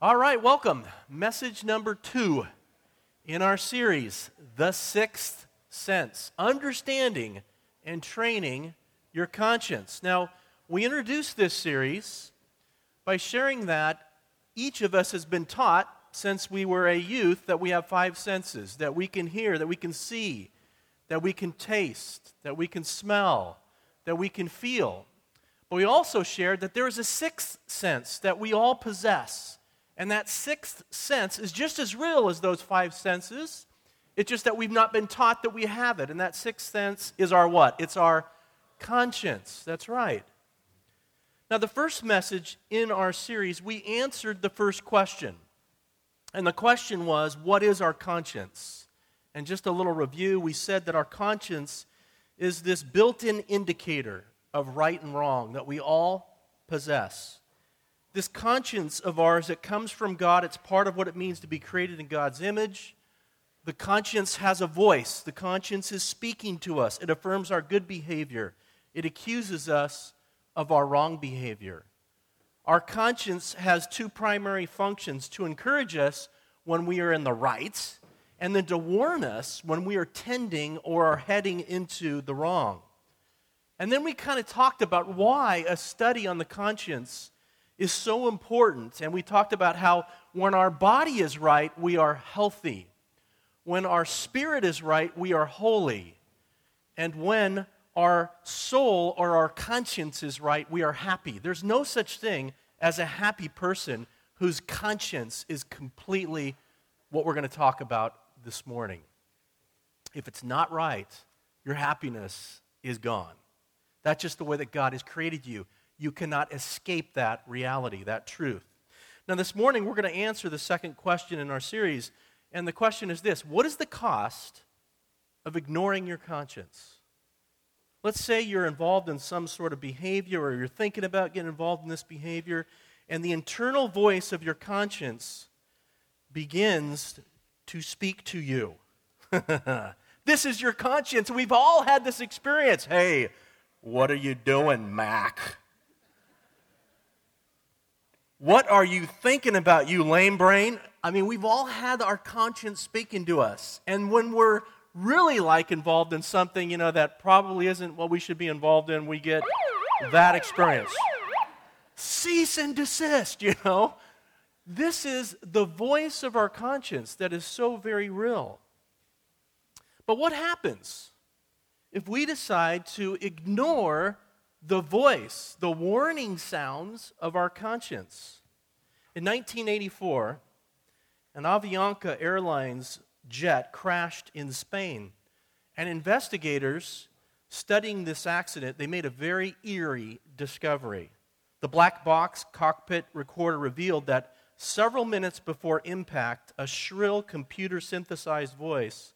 All right, welcome. Message number two in our series, The Sixth Sense Understanding and Training Your Conscience. Now, we introduced this series by sharing that each of us has been taught since we were a youth that we have five senses that we can hear, that we can see, that we can taste, that we can smell, that we can feel. But we also shared that there is a sixth sense that we all possess and that sixth sense is just as real as those five senses. It's just that we've not been taught that we have it. And that sixth sense is our what? It's our conscience. That's right. Now, the first message in our series, we answered the first question. And the question was, what is our conscience? And just a little review, we said that our conscience is this built in indicator of right and wrong that we all possess this conscience of ours that comes from God, it's part of what it means to be created in God's image. The conscience has a voice. The conscience is speaking to us. It affirms our good behavior. It accuses us of our wrong behavior. Our conscience has two primary functions to encourage us when we are in the right, and then to warn us when we are tending or are heading into the wrong. And then we kind of talked about why a study on the conscience is so important. And we talked about how when our body is right, we are healthy. When our spirit is right, we are holy. And when our soul or our conscience is right, we are happy. There's no such thing as a happy person whose conscience is completely what we're going to talk about this morning. If it's not right, your happiness is gone. That's just the way that God has created you. You cannot escape that reality, that truth. Now, this morning, we're going to answer the second question in our series. And the question is this What is the cost of ignoring your conscience? Let's say you're involved in some sort of behavior or you're thinking about getting involved in this behavior, and the internal voice of your conscience begins to speak to you. this is your conscience. We've all had this experience. Hey, what are you doing, Mac? What are you thinking about, you lame brain? I mean, we've all had our conscience speaking to us. And when we're really like involved in something, you know, that probably isn't what we should be involved in, we get that experience. Cease and desist, you know. This is the voice of our conscience that is so very real. But what happens if we decide to ignore the voice, the warning sounds of our conscience. In 1984, an Avianca Airlines jet crashed in Spain, and investigators studying this accident, they made a very eerie discovery. The black box cockpit recorder revealed that several minutes before impact, a shrill computer synthesized voice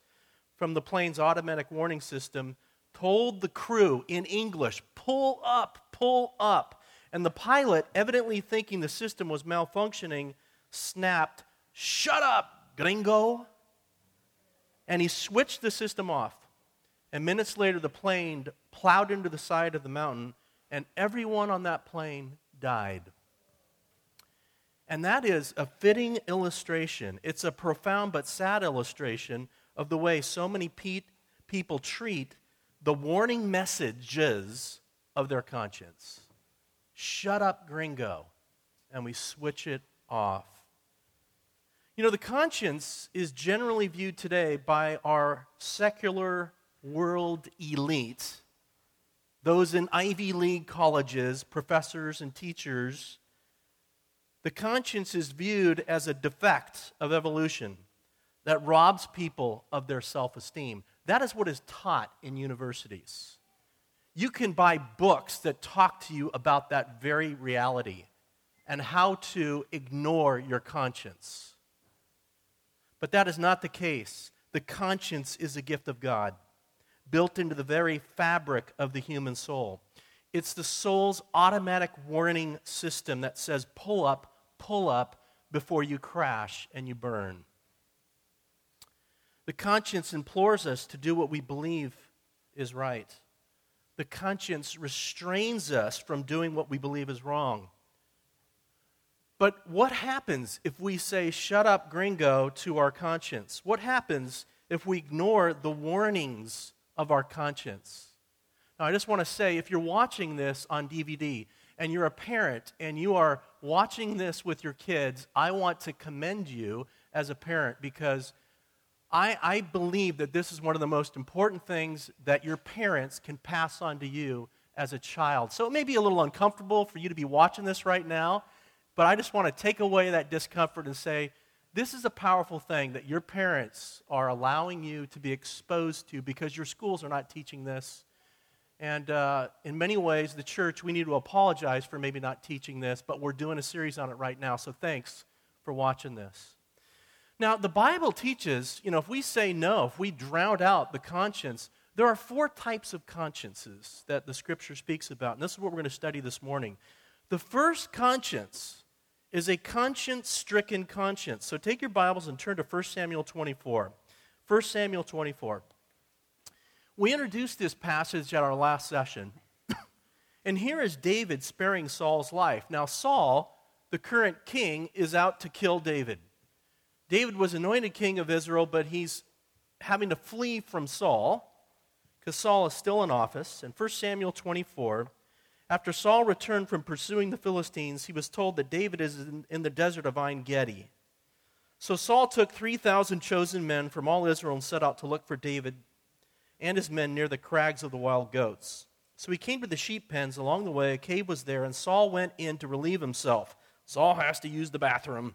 from the plane's automatic warning system told the crew in English, pull up, pull up. And the pilot, evidently thinking the system was malfunctioning, snapped, shut up, gringo. And he switched the system off. And minutes later, the plane plowed into the side of the mountain, and everyone on that plane died. And that is a fitting illustration. It's a profound but sad illustration of the way so many pe- people treat the warning messages of their conscience. Shut up, gringo. And we switch it off. You know, the conscience is generally viewed today by our secular world elite, those in Ivy League colleges, professors and teachers. The conscience is viewed as a defect of evolution that robs people of their self esteem. That is what is taught in universities. You can buy books that talk to you about that very reality and how to ignore your conscience. But that is not the case. The conscience is a gift of God, built into the very fabric of the human soul. It's the soul's automatic warning system that says, pull up, pull up, before you crash and you burn. The conscience implores us to do what we believe is right. The conscience restrains us from doing what we believe is wrong. But what happens if we say, shut up, gringo, to our conscience? What happens if we ignore the warnings of our conscience? Now, I just want to say if you're watching this on DVD and you're a parent and you are watching this with your kids, I want to commend you as a parent because I, I believe that this is one of the most important things that your parents can pass on to you as a child. So it may be a little uncomfortable for you to be watching this right now, but I just want to take away that discomfort and say, this is a powerful thing that your parents are allowing you to be exposed to because your schools are not teaching this. And uh, in many ways, the church, we need to apologize for maybe not teaching this, but we're doing a series on it right now. So thanks for watching this. Now, the Bible teaches, you know, if we say no, if we drown out the conscience, there are four types of consciences that the scripture speaks about. And this is what we're going to study this morning. The first conscience is a conscience stricken conscience. So take your Bibles and turn to 1 Samuel 24. 1 Samuel 24. We introduced this passage at our last session. and here is David sparing Saul's life. Now, Saul, the current king, is out to kill David. David was anointed king of Israel, but he's having to flee from Saul because Saul is still in office. In 1 Samuel 24, after Saul returned from pursuing the Philistines, he was told that David is in, in the desert of Ein Gedi. So Saul took 3,000 chosen men from all Israel and set out to look for David and his men near the crags of the wild goats. So he came to the sheep pens. Along the way, a cave was there, and Saul went in to relieve himself. Saul has to use the bathroom.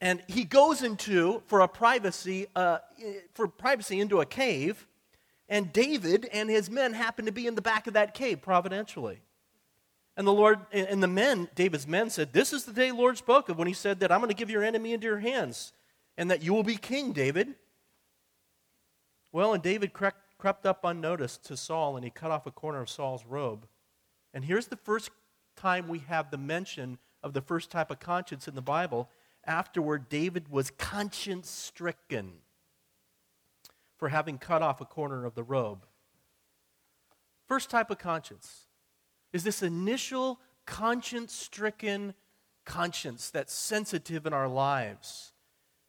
And he goes into, for a privacy, uh, for privacy into a cave and David and his men happen to be in the back of that cave providentially. And the Lord and the men, David's men said, This is the day Lord spoke of when he said that I'm going to give your enemy into your hands and that you will be king, David. Well, and David crept up unnoticed to Saul and he cut off a corner of Saul's robe. And here's the first time we have the mention of the first type of conscience in the Bible. Afterward, David was conscience stricken for having cut off a corner of the robe. First type of conscience is this initial conscience stricken conscience that's sensitive in our lives.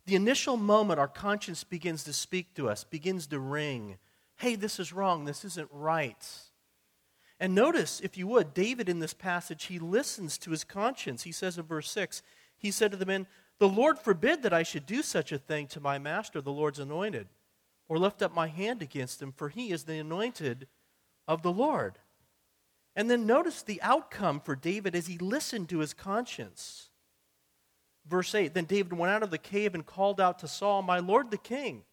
The initial moment our conscience begins to speak to us, begins to ring. Hey, this is wrong. This isn't right. And notice, if you would, David in this passage, he listens to his conscience. He says in verse 6, he said to the men, The Lord forbid that I should do such a thing to my master, the Lord's anointed or lift up my hand against him, for he is the anointed of the Lord. And then notice the outcome for David as he listened to his conscience. Verse 8 Then David went out of the cave and called out to Saul, My Lord the king.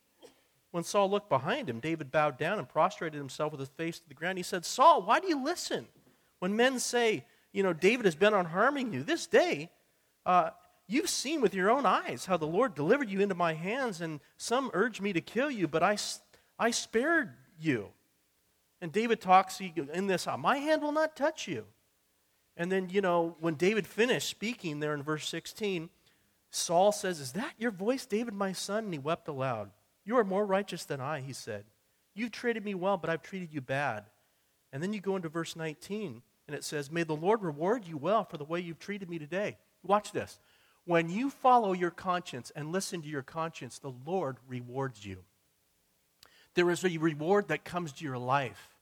When Saul looked behind him, David bowed down and prostrated himself with his face to the ground. He said, Saul, why do you listen? When men say, You know, David has been on harming you, this day uh, You've seen with your own eyes how the Lord delivered you into my hands, and some urged me to kill you, but I, I spared you. And David talks in this, uh, my hand will not touch you. And then, you know, when David finished speaking there in verse 16, Saul says, Is that your voice, David, my son? And he wept aloud. You are more righteous than I, he said. You've treated me well, but I've treated you bad. And then you go into verse 19, and it says, May the Lord reward you well for the way you've treated me today. Watch this. When you follow your conscience and listen to your conscience, the Lord rewards you. There is a reward that comes to your life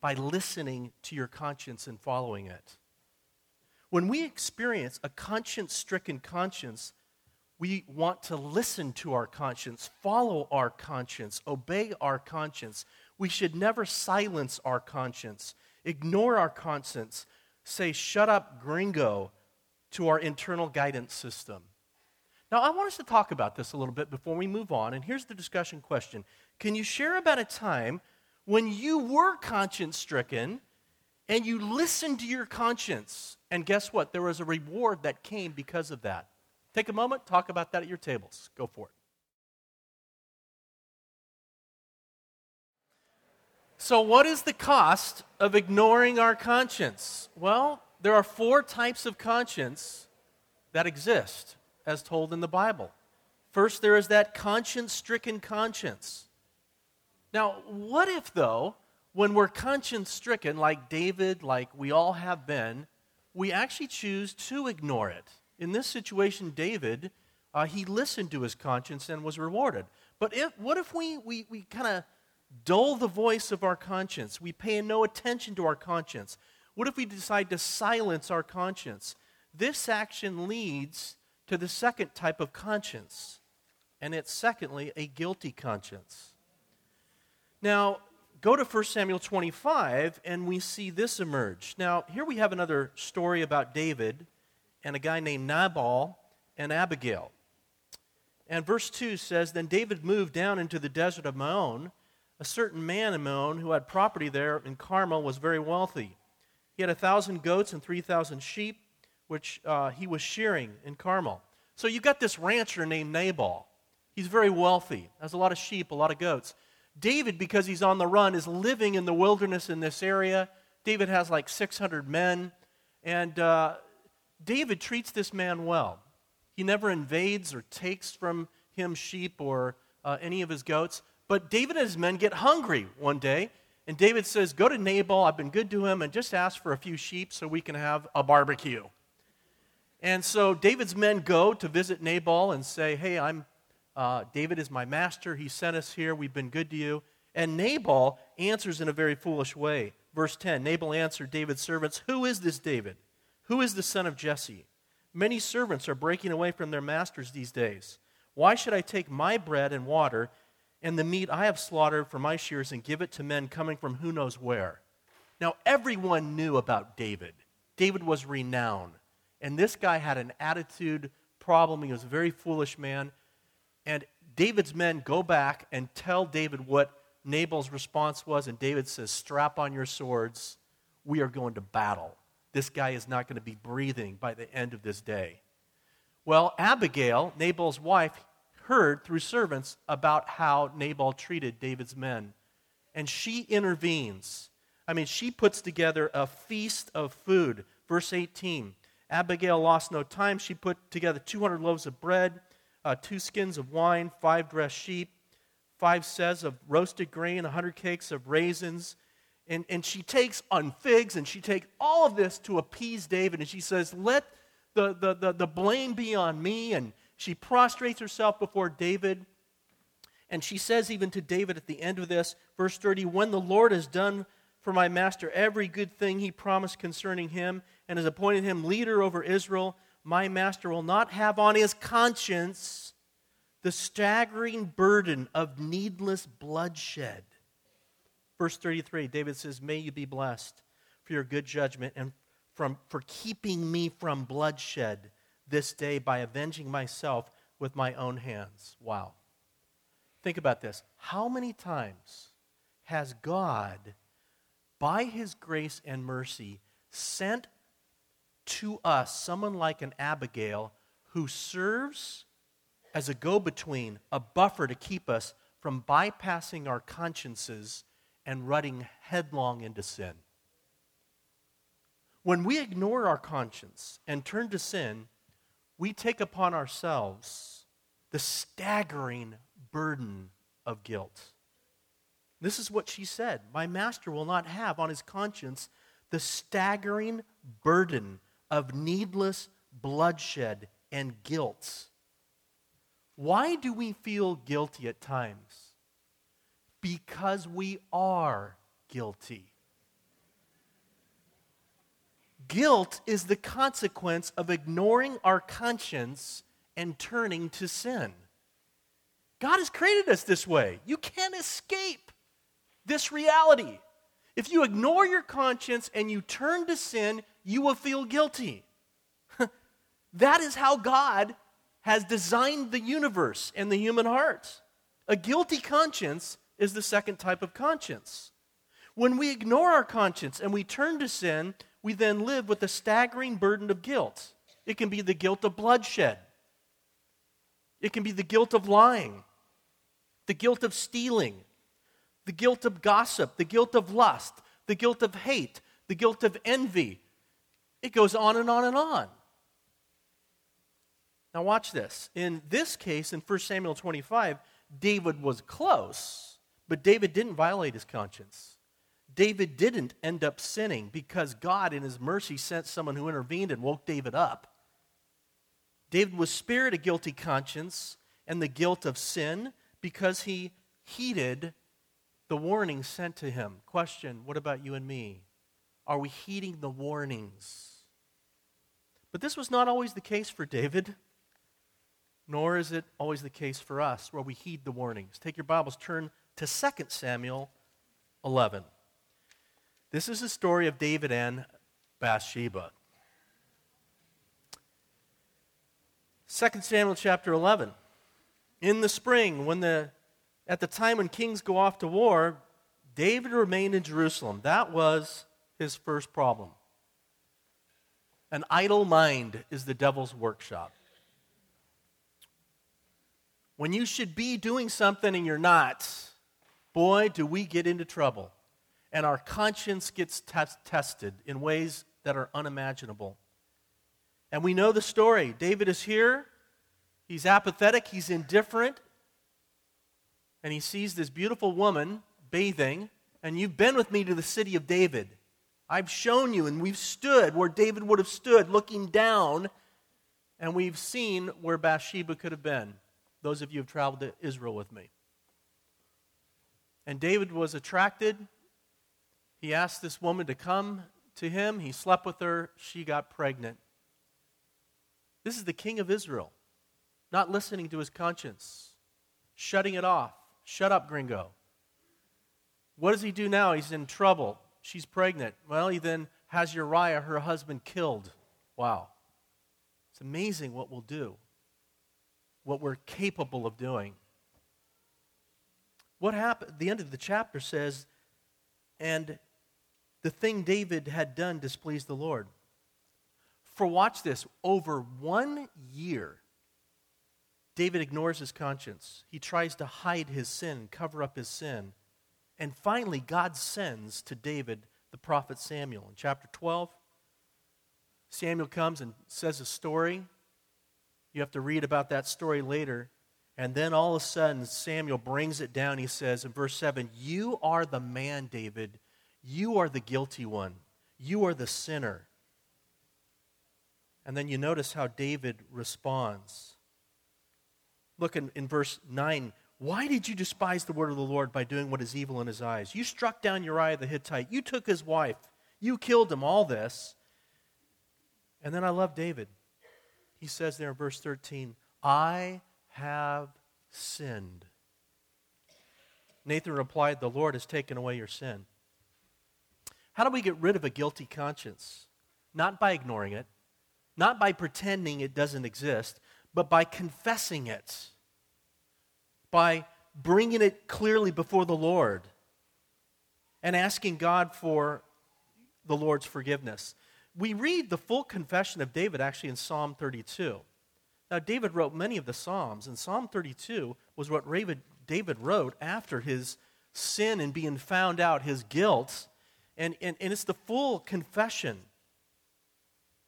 by listening to your conscience and following it. When we experience a conscience stricken conscience, we want to listen to our conscience, follow our conscience, obey our conscience. We should never silence our conscience, ignore our conscience, say, shut up, gringo, to our internal guidance system. Now, I want us to talk about this a little bit before we move on. And here's the discussion question Can you share about a time when you were conscience stricken and you listened to your conscience? And guess what? There was a reward that came because of that. Take a moment, talk about that at your tables. Go for it. So, what is the cost of ignoring our conscience? Well, there are four types of conscience that exist, as told in the Bible. First, there is that conscience stricken conscience. Now, what if, though, when we're conscience stricken, like David, like we all have been, we actually choose to ignore it? in this situation, David, uh, he listened to his conscience and was rewarded. But if, what if we, we, we kind of dull the voice of our conscience? We pay no attention to our conscience. What if we decide to silence our conscience? This action leads to the second type of conscience, and it's secondly a guilty conscience. Now, go to 1 Samuel 25, and we see this emerge. Now, here we have another story about David and a guy named Nabal and Abigail. And verse 2 says Then David moved down into the desert of Maon. A certain man in Maon who had property there in Carmel was very wealthy. He had a thousand goats and 3,000 sheep, which uh, he was shearing in Carmel. So you've got this rancher named Nabal. He's very wealthy, has a lot of sheep, a lot of goats. David, because he's on the run, is living in the wilderness in this area. David has like 600 men. And uh, David treats this man well. He never invades or takes from him sheep or uh, any of his goats. But David and his men get hungry one day, and David says, Go to Nabal, I've been good to him, and just ask for a few sheep so we can have a barbecue. And so David's men go to visit Nabal and say, Hey, I'm uh, David is my master. He sent us here. We've been good to you. And Nabal answers in a very foolish way. Verse 10 Nabal answered David's servants, Who is this David? Who is the son of Jesse? Many servants are breaking away from their masters these days. Why should I take my bread and water and the meat I have slaughtered for my shears and give it to men coming from who knows where? Now, everyone knew about David. David was renowned. And this guy had an attitude problem. He was a very foolish man. And David's men go back and tell David what Nabal's response was. And David says, Strap on your swords. We are going to battle this guy is not going to be breathing by the end of this day. Well, Abigail, Nabal's wife, heard through servants about how Nabal treated David's men. And she intervenes. I mean, she puts together a feast of food. Verse 18 Abigail lost no time. She put together 200 loaves of bread, uh, two skins of wine, five dressed sheep, five seahs of roasted grain, 100 cakes of raisins, and, and she takes on figs and she takes all of this to appease David. And she says, Let the, the, the, the blame be on me. And she prostrates herself before David. And she says, even to David at the end of this, verse 30, When the Lord has done for my master every good thing he promised concerning him and has appointed him leader over Israel, my master will not have on his conscience the staggering burden of needless bloodshed Verse 33, David says, May you be blessed for your good judgment and from, for keeping me from bloodshed this day by avenging myself with my own hands. Wow. Think about this. How many times has God, by his grace and mercy, sent to us someone like an Abigail who serves as a go between, a buffer to keep us from bypassing our consciences and running headlong into sin. When we ignore our conscience and turn to sin, we take upon ourselves the staggering burden of guilt. This is what she said My master will not have on his conscience the staggering burden of needless bloodshed and guilt. Why do we feel guilty at times? because we are guilty. Guilt is the consequence of ignoring our conscience and turning to sin. God has created us this way. You can't escape this reality. If you ignore your conscience and you turn to sin, you will feel guilty. that is how God has designed the universe and the human heart. A guilty conscience is the second type of conscience. When we ignore our conscience and we turn to sin, we then live with the staggering burden of guilt. It can be the guilt of bloodshed, it can be the guilt of lying, the guilt of stealing, the guilt of gossip, the guilt of lust, the guilt of hate, the guilt of envy. It goes on and on and on. Now, watch this. In this case, in 1 Samuel 25, David was close but David didn't violate his conscience. David didn't end up sinning because God, in his mercy, sent someone who intervened and woke David up. David was spared a guilty conscience and the guilt of sin because he heeded the warnings sent to him. Question What about you and me? Are we heeding the warnings? But this was not always the case for David, nor is it always the case for us where we heed the warnings. Take your Bibles, turn to 2 Samuel 11. This is the story of David and Bathsheba. 2 Samuel chapter 11. In the spring, when the, at the time when kings go off to war, David remained in Jerusalem. That was his first problem. An idle mind is the devil's workshop. When you should be doing something and you're not, boy, do we get into trouble. And our conscience gets test- tested in ways that are unimaginable. And we know the story. David is here, he's apathetic, he's indifferent, and he sees this beautiful woman bathing. And you've been with me to the city of David. I've shown you, and we've stood where David would have stood, looking down, and we've seen where Bathsheba could have been. Those of you who have traveled to Israel with me. And David was attracted. He asked this woman to come to him. He slept with her. She got pregnant. This is the king of Israel, not listening to his conscience, shutting it off. Shut up, gringo. What does he do now? He's in trouble. She's pregnant. Well, he then has Uriah, her husband, killed. Wow. It's amazing what we'll do, what we're capable of doing. What happened? The end of the chapter says, and the thing David had done displeased the Lord. For watch this, over one year, David ignores his conscience. He tries to hide his sin, cover up his sin. And finally, God sends to David the prophet Samuel. In chapter 12, Samuel comes and says a story. You have to read about that story later. And then all of a sudden, Samuel brings it down. He says in verse 7 You are the man, David. You are the guilty one. You are the sinner. And then you notice how David responds. Look in, in verse 9 why did you despise the word of the Lord by doing what is evil in his eyes? You struck down Uriah the Hittite. You took his wife. You killed him. All this. And then I love David. He says there in verse 13, I have sinned. Nathan replied, The Lord has taken away your sin. How do we get rid of a guilty conscience? Not by ignoring it, not by pretending it doesn't exist, but by confessing it by bringing it clearly before the Lord and asking God for the Lord's forgiveness. We read the full confession of David actually in Psalm 32. Now, David wrote many of the Psalms, and Psalm 32 was what David wrote after his sin and being found out, his guilt. And, and, and it's the full confession.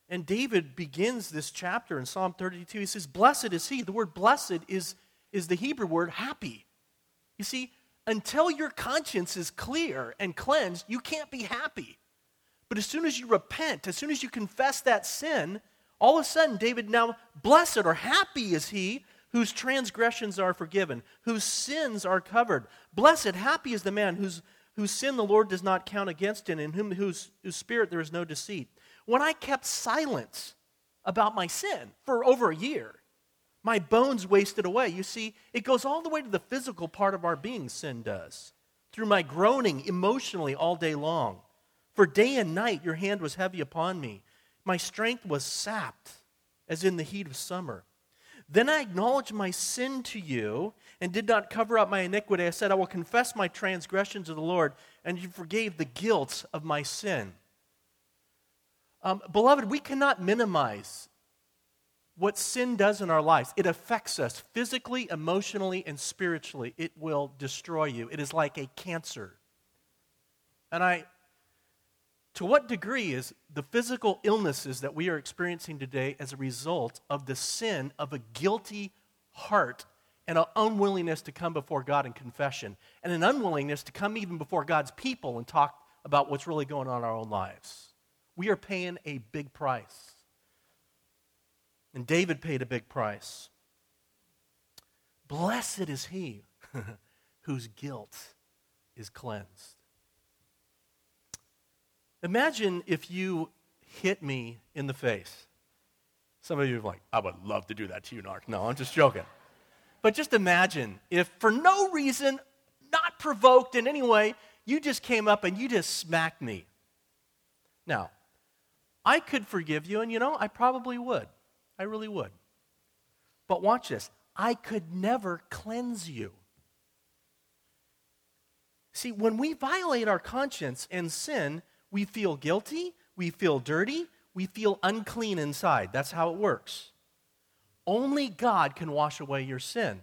And David begins this chapter in Psalm 32. He says, Blessed is he. The word blessed is is the Hebrew word happy. You see, until your conscience is clear and cleansed, you can't be happy. But as soon as you repent, as soon as you confess that sin, all of a sudden, David now, blessed or happy is he whose transgressions are forgiven, whose sins are covered. Blessed, happy is the man whose, whose sin the Lord does not count against him, in whom, whose, whose spirit there is no deceit. When I kept silence about my sin for over a year, my bones wasted away. You see, it goes all the way to the physical part of our being, sin does. Through my groaning emotionally all day long. For day and night your hand was heavy upon me. My strength was sapped as in the heat of summer. Then I acknowledged my sin to you and did not cover up my iniquity. I said, I will confess my transgressions to the Lord, and you forgave the guilt of my sin. Um, beloved, we cannot minimize what sin does in our lives, it affects us physically, emotionally, and spiritually. It will destroy you. It is like a cancer. And I, to what degree is the physical illnesses that we are experiencing today as a result of the sin of a guilty heart and an unwillingness to come before God in confession and an unwillingness to come even before God's people and talk about what's really going on in our own lives? We are paying a big price. And David paid a big price. Blessed is he whose guilt is cleansed. Imagine if you hit me in the face. Some of you are like, I would love to do that to you, Mark. No, I'm just joking. But just imagine if, for no reason, not provoked in any way, you just came up and you just smacked me. Now, I could forgive you, and you know, I probably would. I really would. But watch this I could never cleanse you. See, when we violate our conscience and sin, we feel guilty, we feel dirty, we feel unclean inside. That's how it works. Only God can wash away your sin.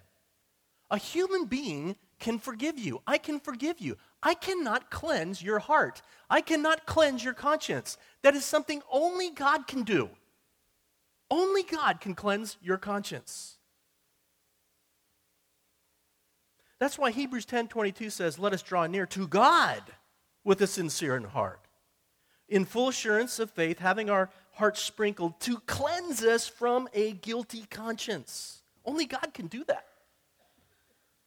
A human being can forgive you. I can forgive you. I cannot cleanse your heart. I cannot cleanse your conscience. That is something only God can do. Only God can cleanse your conscience. That's why Hebrews 10:22 says, "Let us draw near to God with a sincere heart, in full assurance of faith, having our hearts sprinkled to cleanse us from a guilty conscience." Only God can do that.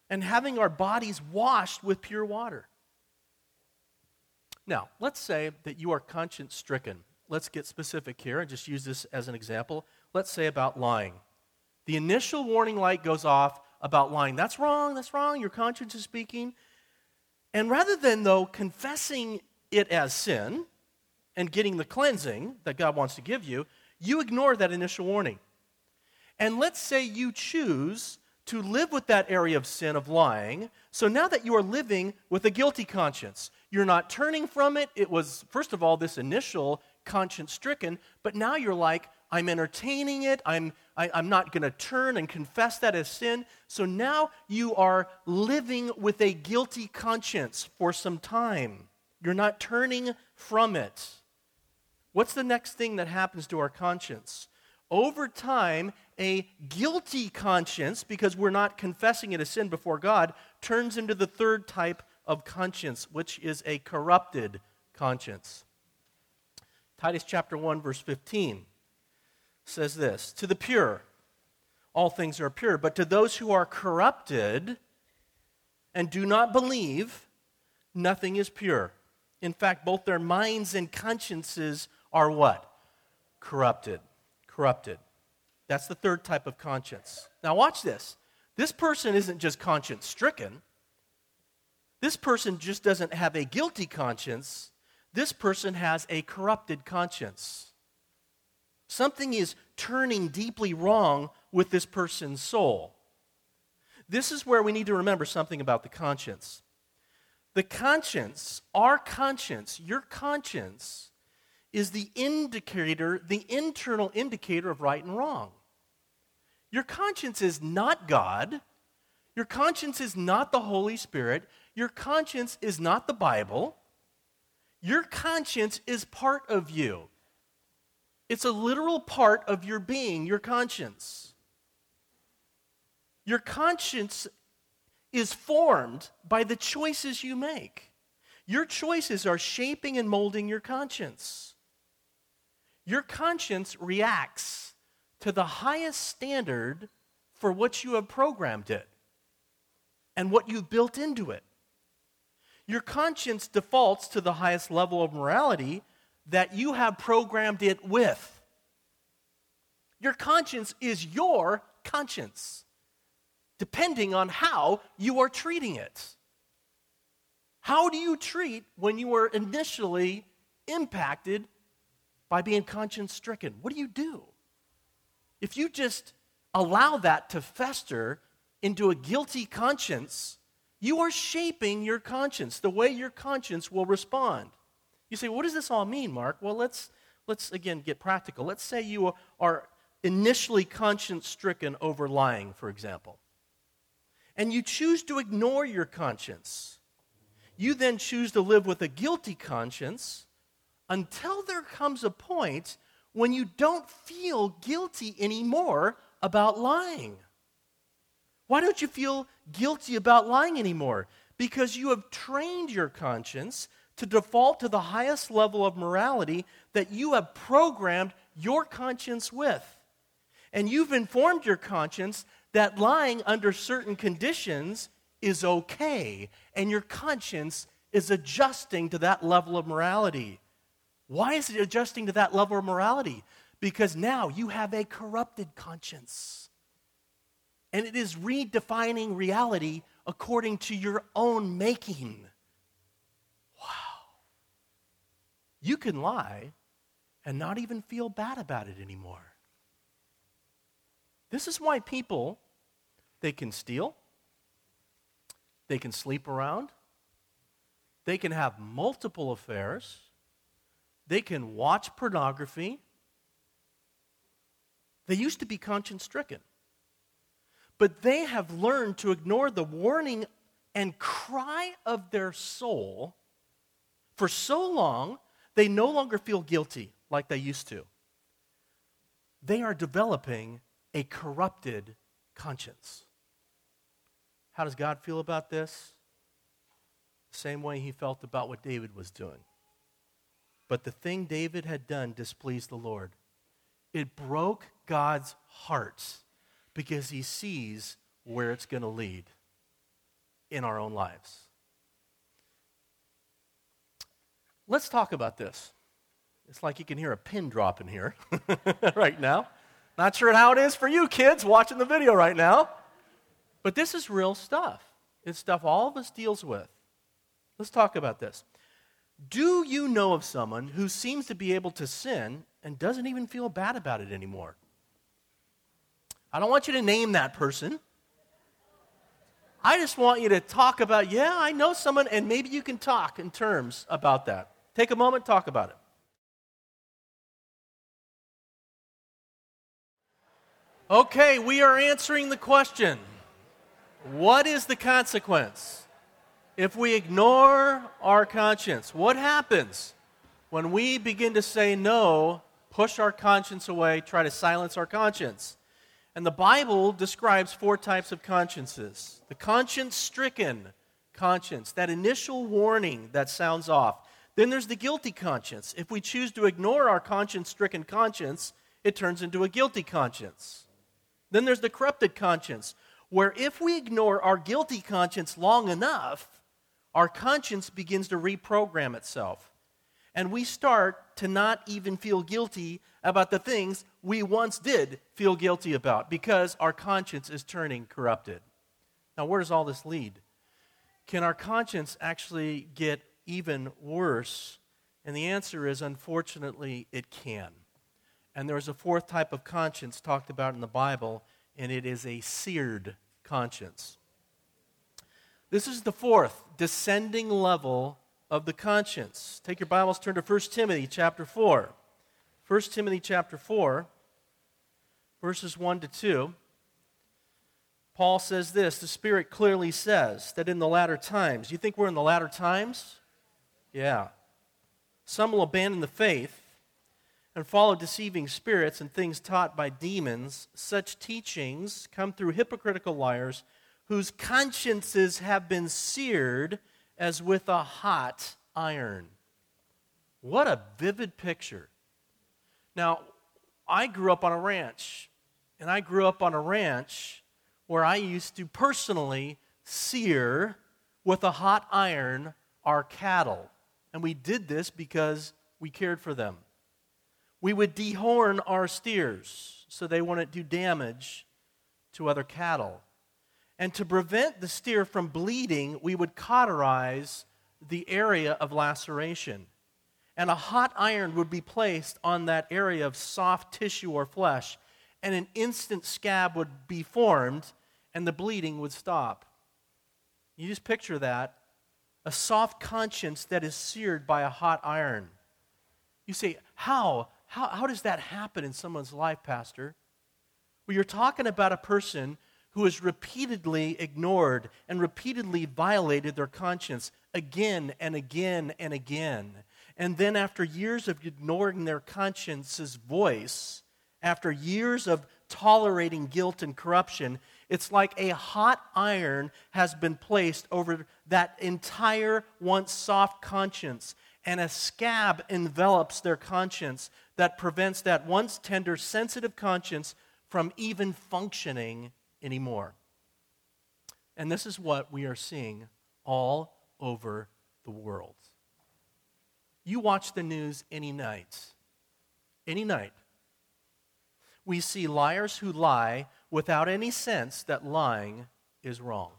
And having our bodies washed with pure water. Now, let's say that you are conscience stricken. Let's get specific here and just use this as an example. Let's say about lying. The initial warning light goes off about lying. That's wrong, that's wrong, your conscience is speaking. And rather than, though, confessing it as sin and getting the cleansing that God wants to give you, you ignore that initial warning. And let's say you choose to live with that area of sin of lying. So now that you are living with a guilty conscience, you're not turning from it. It was, first of all, this initial conscience stricken, but now you're like, I'm entertaining it. I'm, I, am i am not going to turn and confess that as sin. So now you are living with a guilty conscience for some time. You're not turning from it. What's the next thing that happens to our conscience? Over time, a guilty conscience, because we're not confessing it as sin before God, turns into the third type of conscience, which is a corrupted conscience. Titus chapter 1, verse 15 says this To the pure, all things are pure, but to those who are corrupted and do not believe, nothing is pure. In fact, both their minds and consciences are what? Corrupted. Corrupted. That's the third type of conscience. Now, watch this. This person isn't just conscience stricken. This person just doesn't have a guilty conscience. This person has a corrupted conscience. Something is turning deeply wrong with this person's soul. This is where we need to remember something about the conscience. The conscience, our conscience, your conscience, is the indicator, the internal indicator of right and wrong. Your conscience is not God. Your conscience is not the Holy Spirit. Your conscience is not the Bible. Your conscience is part of you. It's a literal part of your being, your conscience. Your conscience is formed by the choices you make. Your choices are shaping and molding your conscience. Your conscience reacts to the highest standard for what you have programmed it and what you've built into it. Your conscience defaults to the highest level of morality that you have programmed it with. Your conscience is your conscience, depending on how you are treating it. How do you treat when you were initially impacted by being conscience stricken? What do you do? If you just allow that to fester into a guilty conscience, you are shaping your conscience, the way your conscience will respond. You say, what does this all mean, Mark? Well, let's, let's again get practical. Let's say you are initially conscience stricken over lying, for example, and you choose to ignore your conscience. You then choose to live with a guilty conscience until there comes a point when you don't feel guilty anymore about lying. Why don't you feel guilty about lying anymore? Because you have trained your conscience to default to the highest level of morality that you have programmed your conscience with. And you've informed your conscience that lying under certain conditions is okay, and your conscience is adjusting to that level of morality. Why is it adjusting to that level of morality? Because now you have a corrupted conscience. And it is redefining reality according to your own making. Wow. You can lie and not even feel bad about it anymore. This is why people they can steal, they can sleep around, they can have multiple affairs, they can watch pornography. They used to be conscience stricken. But they have learned to ignore the warning and cry of their soul for so long, they no longer feel guilty like they used to. They are developing a corrupted conscience. How does God feel about this? Same way he felt about what David was doing. But the thing David had done displeased the Lord. It broke God's heart because he sees where it's going to lead in our own lives. Let's talk about this. It's like you can hear a pin drop in here right now. Not sure how it is for you kids watching the video right now. But this is real stuff. It's stuff all of us deals with. Let's talk about this. Do you know of someone who seems to be able to sin and doesn't even feel bad about it anymore? I don't want you to name that person. I just want you to talk about, yeah, I know someone, and maybe you can talk in terms about that. Take a moment, talk about it. Okay, we are answering the question what is the consequence if we ignore our conscience? What happens when we begin to say no, push our conscience away, try to silence our conscience? And the Bible describes four types of consciences the conscience stricken conscience, that initial warning that sounds off. Then there's the guilty conscience. If we choose to ignore our conscience stricken conscience, it turns into a guilty conscience. Then there's the corrupted conscience, where if we ignore our guilty conscience long enough, our conscience begins to reprogram itself. And we start to not even feel guilty about the things we once did feel guilty about because our conscience is turning corrupted. Now, where does all this lead? Can our conscience actually get even worse? And the answer is unfortunately, it can. And there's a fourth type of conscience talked about in the Bible, and it is a seared conscience. This is the fourth descending level of the conscience. Take your Bibles, turn to 1 Timothy chapter 4. 1 Timothy chapter 4, verses 1 to 2. Paul says this the Spirit clearly says that in the latter times, you think we're in the latter times? Yeah. Some will abandon the faith and follow deceiving spirits and things taught by demons, such teachings come through hypocritical liars whose consciences have been seared as with a hot iron. What a vivid picture. Now, I grew up on a ranch, and I grew up on a ranch where I used to personally sear with a hot iron our cattle. And we did this because we cared for them. We would dehorn our steers so they wouldn't do damage to other cattle. And to prevent the steer from bleeding, we would cauterize the area of laceration. And a hot iron would be placed on that area of soft tissue or flesh, and an instant scab would be formed, and the bleeding would stop. You just picture that a soft conscience that is seared by a hot iron. You say, How? How, how does that happen in someone's life, Pastor? Well, you're talking about a person who has repeatedly ignored and repeatedly violated their conscience again and again and again. And then, after years of ignoring their conscience's voice, after years of tolerating guilt and corruption, it's like a hot iron has been placed over that entire once soft conscience, and a scab envelops their conscience that prevents that once tender, sensitive conscience from even functioning anymore. And this is what we are seeing all over the world. You watch the news any night, any night. We see liars who lie without any sense that lying is wrong.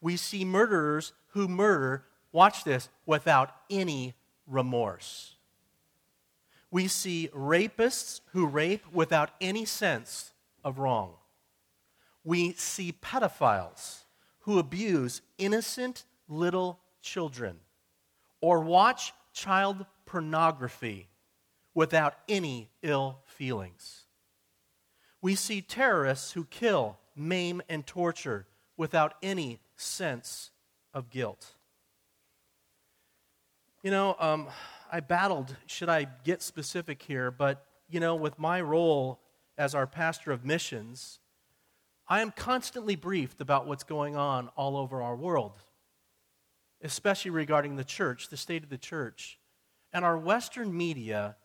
We see murderers who murder, watch this, without any remorse. We see rapists who rape without any sense of wrong. We see pedophiles who abuse innocent little children or watch child pornography without any ill feelings. We see terrorists who kill, maim, and torture without any sense of guilt. You know, um, I battled, should I get specific here, but, you know, with my role as our pastor of missions, I am constantly briefed about what's going on all over our world, especially regarding the church, the state of the church. And our Western media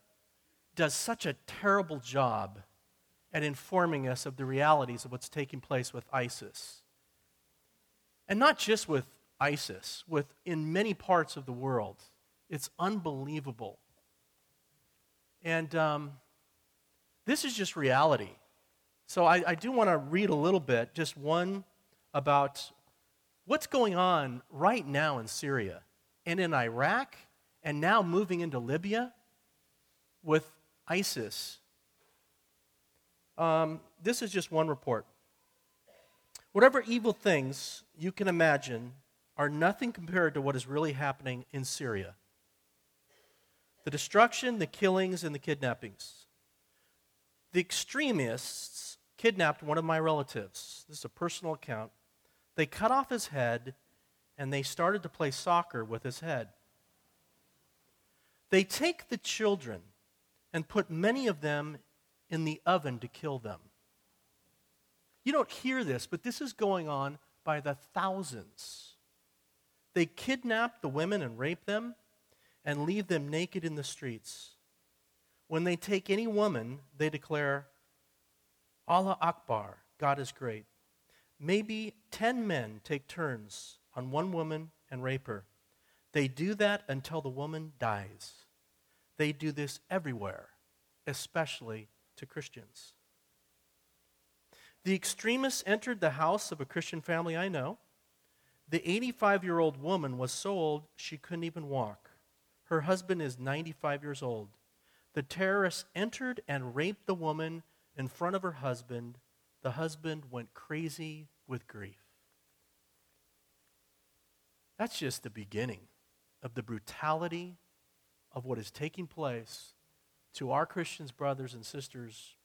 does such a terrible job at informing us of the realities of what's taking place with ISIS. And not just with ISIS, with in many parts of the world. It's unbelievable. And um, this is just reality. So I, I do want to read a little bit, just one about what's going on right now in Syria and in Iraq and now moving into Libya with ISIS. Um, this is just one report. Whatever evil things you can imagine are nothing compared to what is really happening in Syria the destruction, the killings, and the kidnappings. The extremists kidnapped one of my relatives. This is a personal account. They cut off his head and they started to play soccer with his head. They take the children and put many of them in the oven to kill them. You don't hear this, but this is going on by the thousands. They kidnap the women and rape them and leave them naked in the streets. When they take any woman, they declare, Allah Akbar, God is great. Maybe 10 men take turns on one woman and rape her. They do that until the woman dies. They do this everywhere, especially to Christians. The extremists entered the house of a Christian family I know. The 85 year old woman was so old she couldn't even walk. Her husband is 95 years old. The terrorists entered and raped the woman in front of her husband. The husband went crazy with grief. That's just the beginning of the brutality of what is taking place to our Christians, brothers and sisters,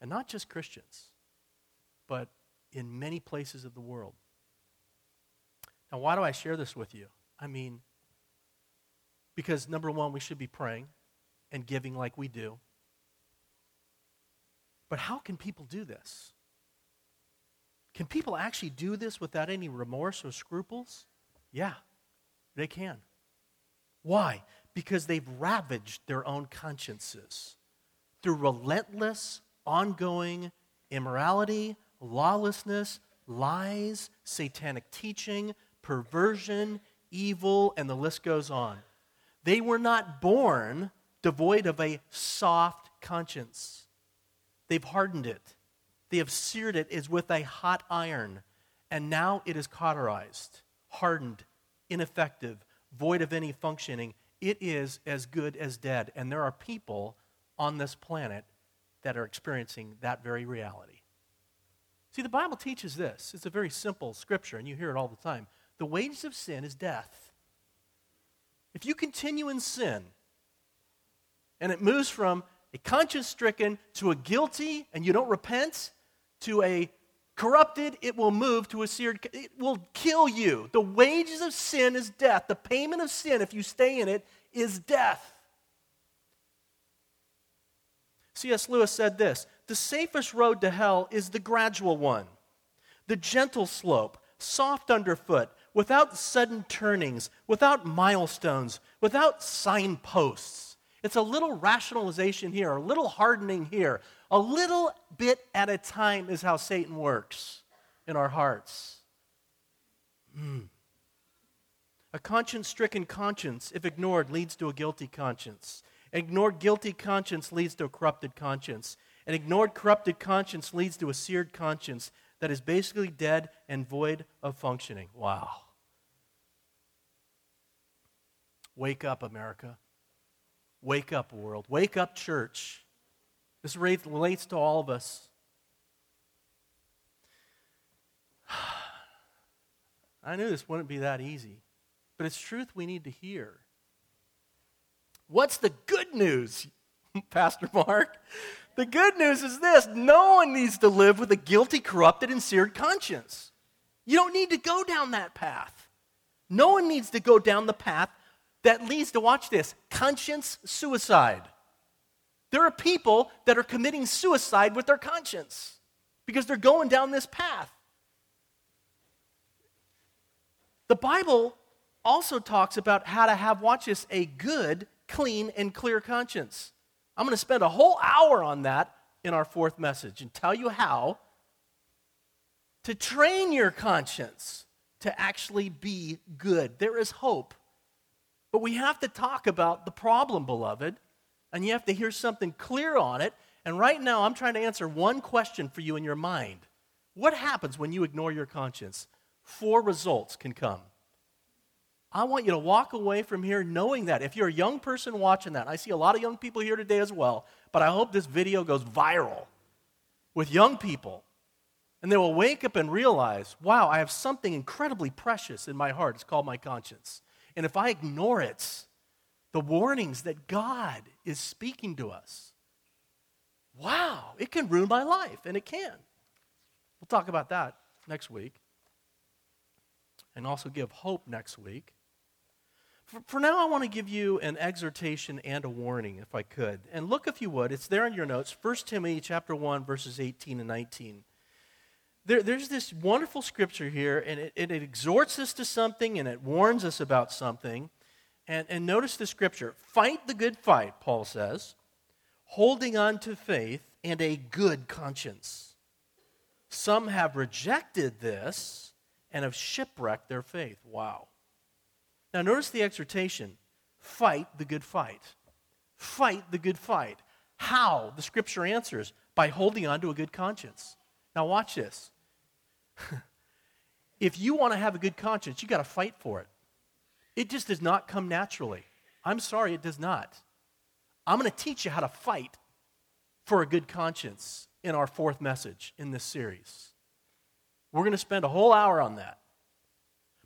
and not just Christians, but in many places of the world. Now, why do I share this with you? I mean, because number one, we should be praying and giving like we do. But how can people do this? Can people actually do this without any remorse or scruples? Yeah, they can. Why? Because they've ravaged their own consciences through relentless, ongoing immorality, lawlessness, lies, satanic teaching, perversion, evil, and the list goes on. They were not born devoid of a soft conscience. They've hardened it. They have seared it as with a hot iron, and now it is cauterized, hardened, ineffective, void of any functioning. It is as good as dead. And there are people on this planet that are experiencing that very reality. See, the Bible teaches this. It's a very simple scripture, and you hear it all the time. The wages of sin is death. If you continue in sin, and it moves from a conscience stricken to a guilty, and you don't repent, to a corrupted, it will move to a seared, it will kill you. The wages of sin is death. The payment of sin, if you stay in it, is death. C.S. Lewis said this The safest road to hell is the gradual one, the gentle slope, soft underfoot, without sudden turnings, without milestones, without signposts. It's a little rationalization here, a little hardening here. A little bit at a time is how Satan works in our hearts. Mm. A conscience stricken conscience, if ignored, leads to a guilty conscience. Ignored guilty conscience leads to a corrupted conscience. An ignored corrupted conscience leads to a seared conscience that is basically dead and void of functioning. Wow. Wake up, America. Wake up, world. Wake up, church. This relates to all of us. I knew this wouldn't be that easy, but it's truth we need to hear. What's the good news, Pastor Mark? The good news is this no one needs to live with a guilty, corrupted, and seared conscience. You don't need to go down that path. No one needs to go down the path that leads to, watch this, conscience suicide. There are people that are committing suicide with their conscience because they're going down this path. The Bible also talks about how to have, watch this, a good clean, and clear conscience. I'm going to spend a whole hour on that in our fourth message and tell you how to train your conscience to actually be good. There is hope. But we have to talk about the problem, beloved, and you have to hear something clear on it. And right now, I'm trying to answer one question for you in your mind What happens when you ignore your conscience? Four results can come. I want you to walk away from here knowing that. If you're a young person watching that, I see a lot of young people here today as well, but I hope this video goes viral with young people. And they will wake up and realize, wow, I have something incredibly precious in my heart. It's called my conscience. And if I ignore it, the warnings that God is speaking to us, wow, it can ruin my life, and it can. We'll talk about that next week and also give hope next week. For, for now, I want to give you an exhortation and a warning, if I could. And look, if you would, it's there in your notes, 1 Timothy chapter 1, verses 18 and 19. There, there's this wonderful scripture here, and it, it, it exhorts us to something and it warns us about something. And, and notice the scripture fight the good fight, Paul says, holding on to faith and a good conscience. Some have rejected this and have shipwrecked their faith. Wow. Now, notice the exhortation fight the good fight. Fight the good fight. How? The scripture answers by holding on to a good conscience. Now, watch this. if you want to have a good conscience, you got to fight for it. It just does not come naturally. I'm sorry, it does not. I'm going to teach you how to fight for a good conscience in our fourth message in this series. We're going to spend a whole hour on that.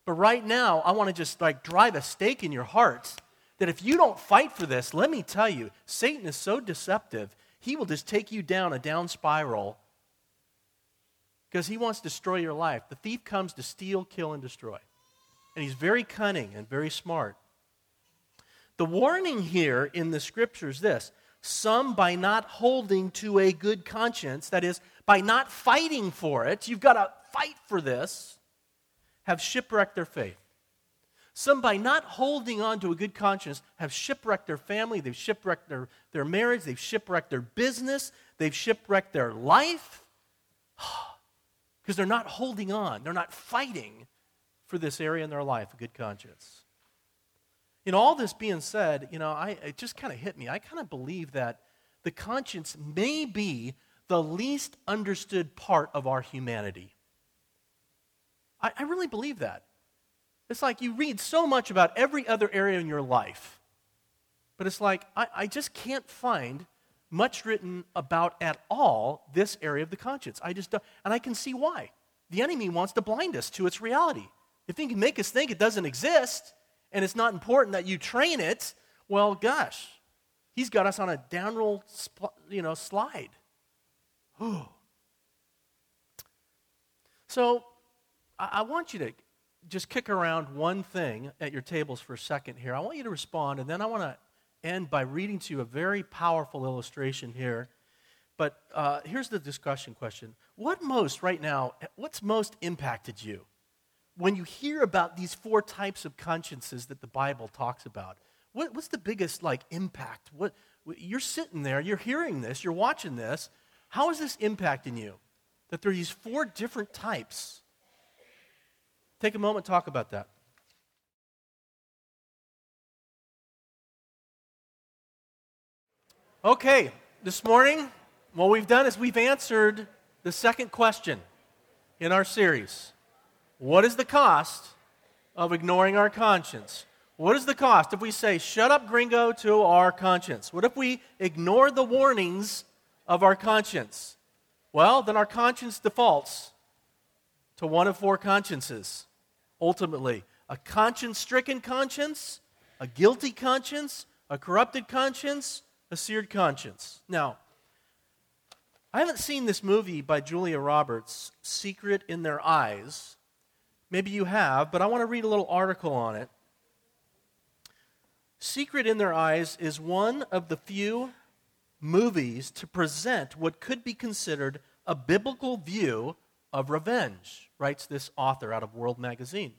But right now, I want to just like drive a stake in your hearts that if you don't fight for this, let me tell you, Satan is so deceptive, he will just take you down a down spiral because he wants to destroy your life. The thief comes to steal, kill, and destroy. And he's very cunning and very smart. The warning here in the scripture is this some by not holding to a good conscience, that is, by not fighting for it, you've got to fight for this have shipwrecked their faith. Some, by not holding on to a good conscience, have shipwrecked their family, they've shipwrecked their, their marriage, they've shipwrecked their business, they've shipwrecked their life because they're not holding on, they're not fighting for this area in their life, a good conscience. In all this being said, you know, I, it just kind of hit me. I kind of believe that the conscience may be the least understood part of our humanity. I, I really believe that. It's like you read so much about every other area in your life, but it's like I, I just can't find much written about at all this area of the conscience. I just don't, and I can see why. The enemy wants to blind us to its reality. If he can make us think it doesn't exist and it's not important that you train it, well, gosh, he's got us on a downroll, you know, slide. so I, want you to just kick around one thing at your tables for a second here. I want you to respond, and then I want to end by reading to you a very powerful illustration here. But uh, here's the discussion question What most, right now, what's most impacted you? When you hear about these four types of consciences that the Bible talks about, What, what's the biggest like impact? What you're sitting there, you're hearing this, you're watching this. How is this impacting you? That there are these four different types. Take a moment, talk about that. Okay, this morning, what we've done is we've answered the second question in our series What is the cost of ignoring our conscience? What is the cost if we say, shut up, gringo, to our conscience? What if we ignore the warnings of our conscience? Well, then our conscience defaults to one of four consciences, ultimately a conscience stricken conscience, a guilty conscience, a corrupted conscience, a seared conscience. Now, I haven't seen this movie by Julia Roberts, Secret in Their Eyes. Maybe you have, but I want to read a little article on it. Secret in Their Eyes is one of the few movies to present what could be considered a biblical view of revenge, writes this author out of World Magazine.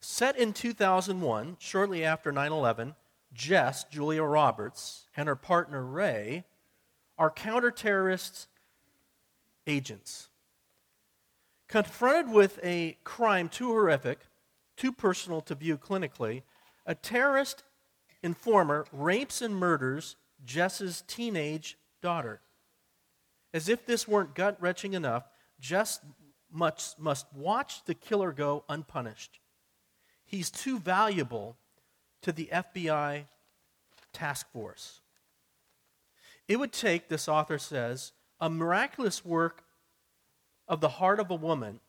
Set in 2001, shortly after 9 11, Jess, Julia Roberts, and her partner Ray are counter-terrorist agents. Confronted with a crime too horrific, too personal to view clinically, a terrorist informer rapes and murders Jess's teenage daughter. As if this weren't gut wrenching enough, Jess must, must watch the killer go unpunished. He's too valuable to the FBI task force. It would take, this author says, a miraculous work of the heart of a woman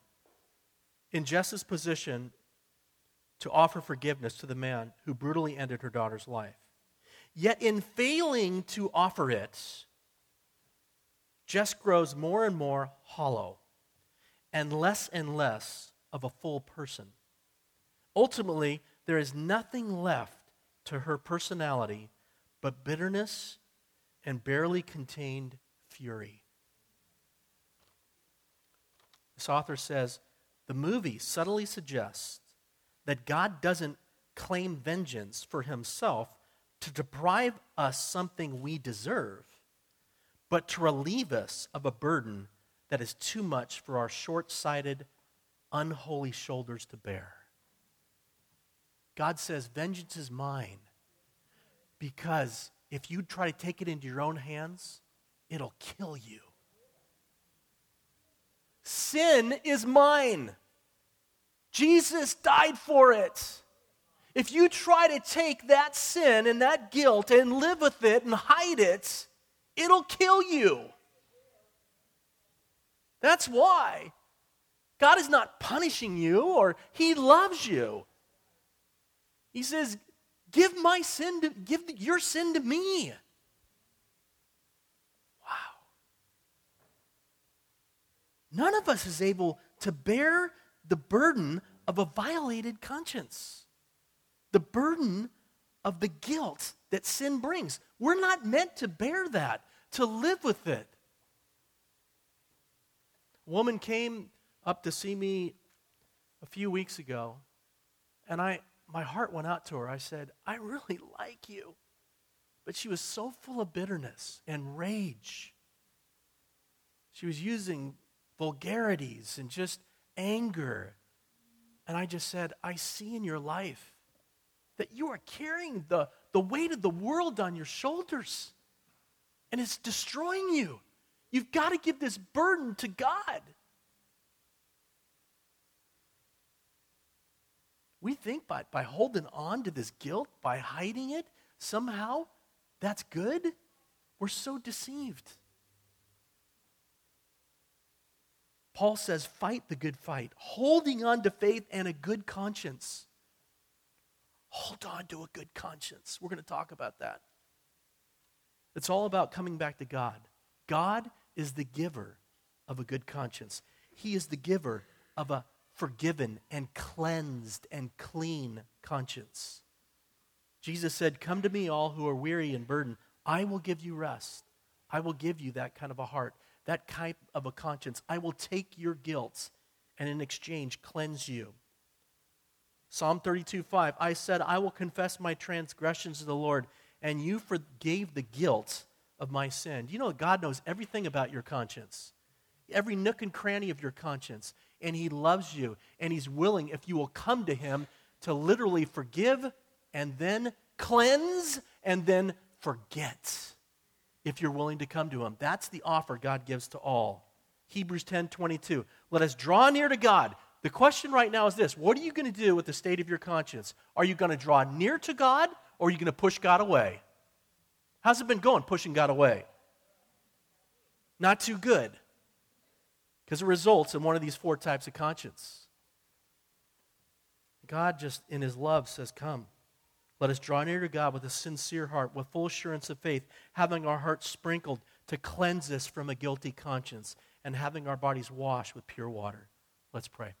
in Jess's position to offer forgiveness to the man who brutally ended her daughter's life. Yet, in failing to offer it, Jess grows more and more hollow and less and less of a full person. Ultimately, there is nothing left to her personality but bitterness and barely contained fury. This author says the movie subtly suggests that God doesn't claim vengeance for himself to deprive us something we deserve, but to relieve us of a burden that is too much for our short sighted, unholy shoulders to bear. God says, Vengeance is mine. Because if you try to take it into your own hands, it'll kill you. Sin is mine. Jesus died for it. If you try to take that sin and that guilt and live with it and hide it, it'll kill you. That's why God is not punishing you or He loves you. He says, Give my sin to, give your sin to me. Wow. None of us is able to bear the burden of a violated conscience, the burden of the guilt that sin brings. We're not meant to bear that, to live with it. A woman came up to see me a few weeks ago, and I, my heart went out to her. I said, I really like you. But she was so full of bitterness and rage. She was using vulgarities and just anger. And I just said, I see in your life that you are carrying the, the weight of the world on your shoulders, and it's destroying you. You've got to give this burden to God. We think by, by holding on to this guilt, by hiding it, somehow that's good. We're so deceived. Paul says, fight the good fight, holding on to faith and a good conscience. Hold on to a good conscience. We're going to talk about that. It's all about coming back to God. God is the giver of a good conscience, He is the giver of a forgiven and cleansed and clean conscience. Jesus said, Come to me, all who are weary and burdened. I will give you rest. I will give you that kind of a heart that kind of a conscience. I will take your guilt and in exchange cleanse you. Psalm 32 5. I said, I will confess my transgressions to the Lord, and you forgave the guilt of my sin. You know, God knows everything about your conscience, every nook and cranny of your conscience, and He loves you, and He's willing, if you will come to Him, to literally forgive and then cleanse and then forget if you're willing to come to him. That's the offer God gives to all. Hebrews 10 22. Let us draw near to God. The question right now is this What are you going to do with the state of your conscience? Are you going to draw near to God or are you going to push God away? How's it been going pushing God away? Not too good. Because it results in one of these four types of conscience. God just in his love says, Come. Let us draw near to God with a sincere heart, with full assurance of faith, having our hearts sprinkled to cleanse us from a guilty conscience, and having our bodies washed with pure water. Let's pray.